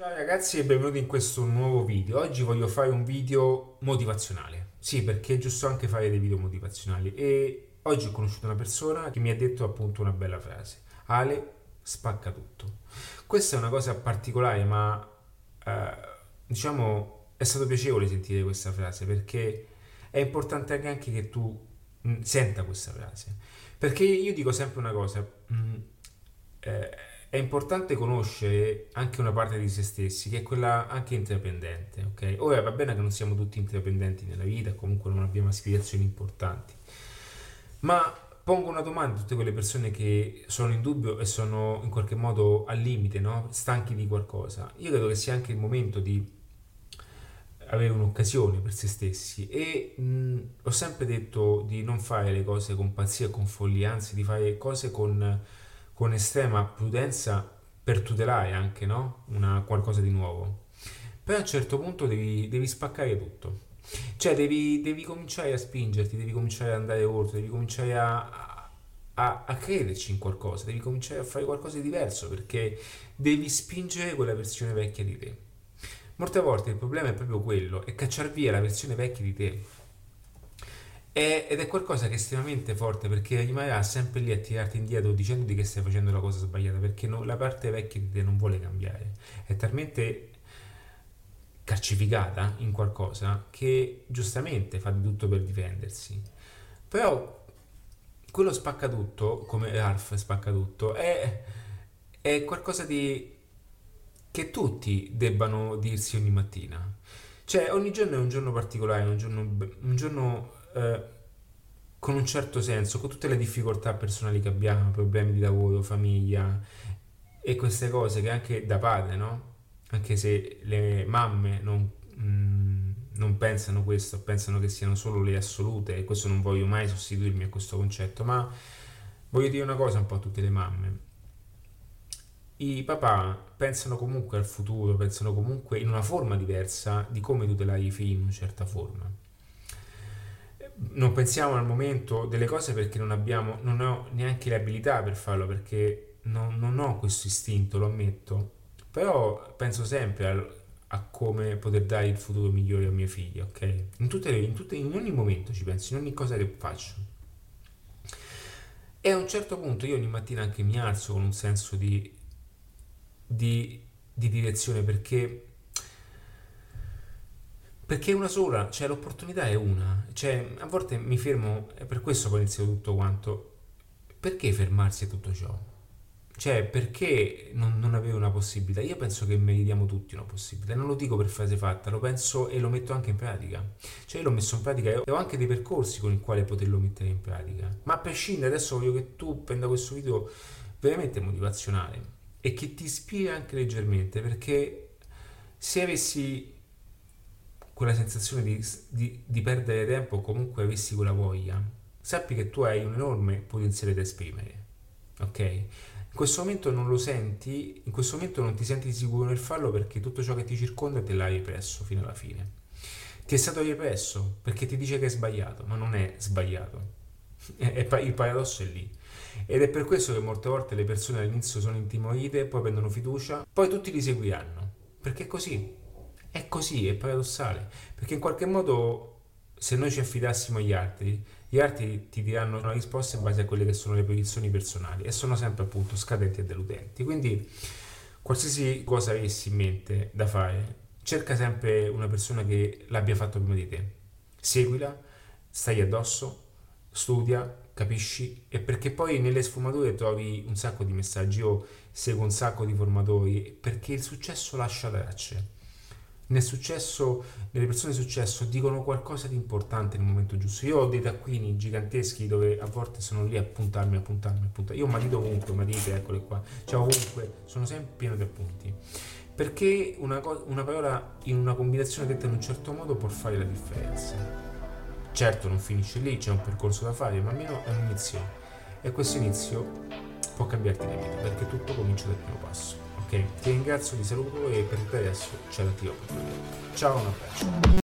Ciao ragazzi e benvenuti in questo nuovo video. Oggi voglio fare un video motivazionale. Sì, perché è giusto anche fare dei video motivazionali. E oggi ho conosciuto una persona che mi ha detto appunto una bella frase. Ale spacca tutto. Questa è una cosa particolare, ma eh, diciamo è stato piacevole sentire questa frase perché è importante anche che tu mh, mm, senta questa frase. Perché io dico sempre una cosa. Mh, mm, eh, è importante conoscere anche una parte di se stessi, che è quella anche intraprendente, ok? Ora va bene che non siamo tutti intraprendenti nella vita, comunque non abbiamo aspirazioni importanti, ma pongo una domanda a tutte quelle persone che sono in dubbio e sono in qualche modo al limite, no? Stanchi di qualcosa. Io credo che sia anche il momento di avere un'occasione per se stessi e mh, ho sempre detto di non fare le cose con pazzia con follia, anzi di fare cose con con estrema prudenza per tutelare anche no? Una, qualcosa di nuovo. Poi a un certo punto devi, devi spaccare tutto. Cioè devi, devi, cominciare a spingerti, devi cominciare ad andare oltre, devi cominciare a, a, a, crederci in qualcosa, devi cominciare a fare qualcosa di diverso perché devi spingere quella versione vecchia di te. Molte volte il problema è proprio quello, è cacciar via la versione vecchia di te è, ed è qualcosa che è estremamente forte perché rimarrà sempre lì a tirarti indietro dicendoti che stai facendo la cosa sbagliata perché no, la parte vecchia di te non vuole cambiare. È talmente calcificata in qualcosa che giustamente fa di tutto per difendersi. Però quello spacca tutto, come Ralph spacca tutto, è, è qualcosa di che tutti debbano dirsi ogni mattina. Cioè, ogni giorno è un giorno particolare, un giorno, un giorno eh, con un certo senso, con tutte le difficoltà personali che abbiamo, problemi di lavoro, famiglia e queste cose che anche da padre, no? Anche se le mamme non, mm, non pensano questo, pensano che siano solo le assolute, e questo non voglio mai sostituirmi a questo concetto, ma voglio dire una cosa un po' a tutte le mamme. I papà pensano comunque al futuro, pensano comunque in una forma diversa di come tutelare i figli in una certa forma non pensiamo al momento delle cose perché non abbiamo, non ho neanche le abilità per farlo, perché non, non ho questo istinto, lo ammetto. Però penso sempre al, a come poter dare il futuro migliore a mia figlia, ok? In, tutte le, in, tutte, in ogni momento ci penso, in ogni cosa che faccio. E a un certo punto io ogni mattina anche mi alzo con un senso di, di, di direzione perché perché è una sola, cioè l'opportunità è una. Cioè, a volte mi fermo, e per questo poi inizio tutto quanto. Perché fermarsi a tutto ciò? Cioè, perché non, non avevo una possibilità? Io penso che meritiamo tutti una possibilità. Non lo dico per frase fatta, lo penso e lo metto anche in pratica. Cioè, io l'ho messo in pratica e ho anche dei percorsi con i quali poterlo mettere in pratica. Ma a prescindere, adesso voglio che tu prenda questo video veramente motivazionale e che ti ispiri anche leggermente, perché se avessi quella sensazione di, di, di perdere tempo comunque avessi quella voglia, sappi che tu hai un enorme potenziale da esprimere, ok? In questo momento non lo senti, in questo momento non ti senti sicuro nel farlo perché tutto ciò che ti circonda te l'hai represso fino alla fine. Ti è stato represso perché ti dice che è sbagliato, ma non è sbagliato. È, il paradosso è lì. Ed è per questo che molte volte le persone all'inizio sono intimorite, poi prendono fiducia, poi tutti li seguiranno. Perché è così. È così, è paradossale, perché in qualche modo se noi ci affidassimo agli altri, gli altri ti diranno una risposta in base a quelle che sono le posizioni personali e sono sempre appunto scadenti e deludenti. Quindi qualsiasi cosa avessi in mente da fare, cerca sempre una persona che l'abbia fatto prima di te. Seguila, stai addosso, studia, capisci e perché poi nelle sfumature trovi un sacco di messaggi. Io seguo un sacco di formatori perché il successo lascia tracce nel successo, nelle persone di successo dicono qualcosa di importante nel momento giusto. Io ho dei taccuini giganteschi dove a volte sono lì a puntarmi, a puntarmi, a puntarmi. Io matite ovunque, matite, eccole qua, cioè ovunque, sono sempre pieno di appunti. Perché una, co- una parola in una combinazione detta in un certo modo può fare la differenza. Certo non finisce lì, c'è un percorso da fare, ma almeno è un inizio. E questo inizio può cambiarti la vita, perché tutto comincia dal primo passo. Ok, ti ringrazio, ti saluto e per adesso c'è l'attivo opportunità. Ciao, un abbraccio.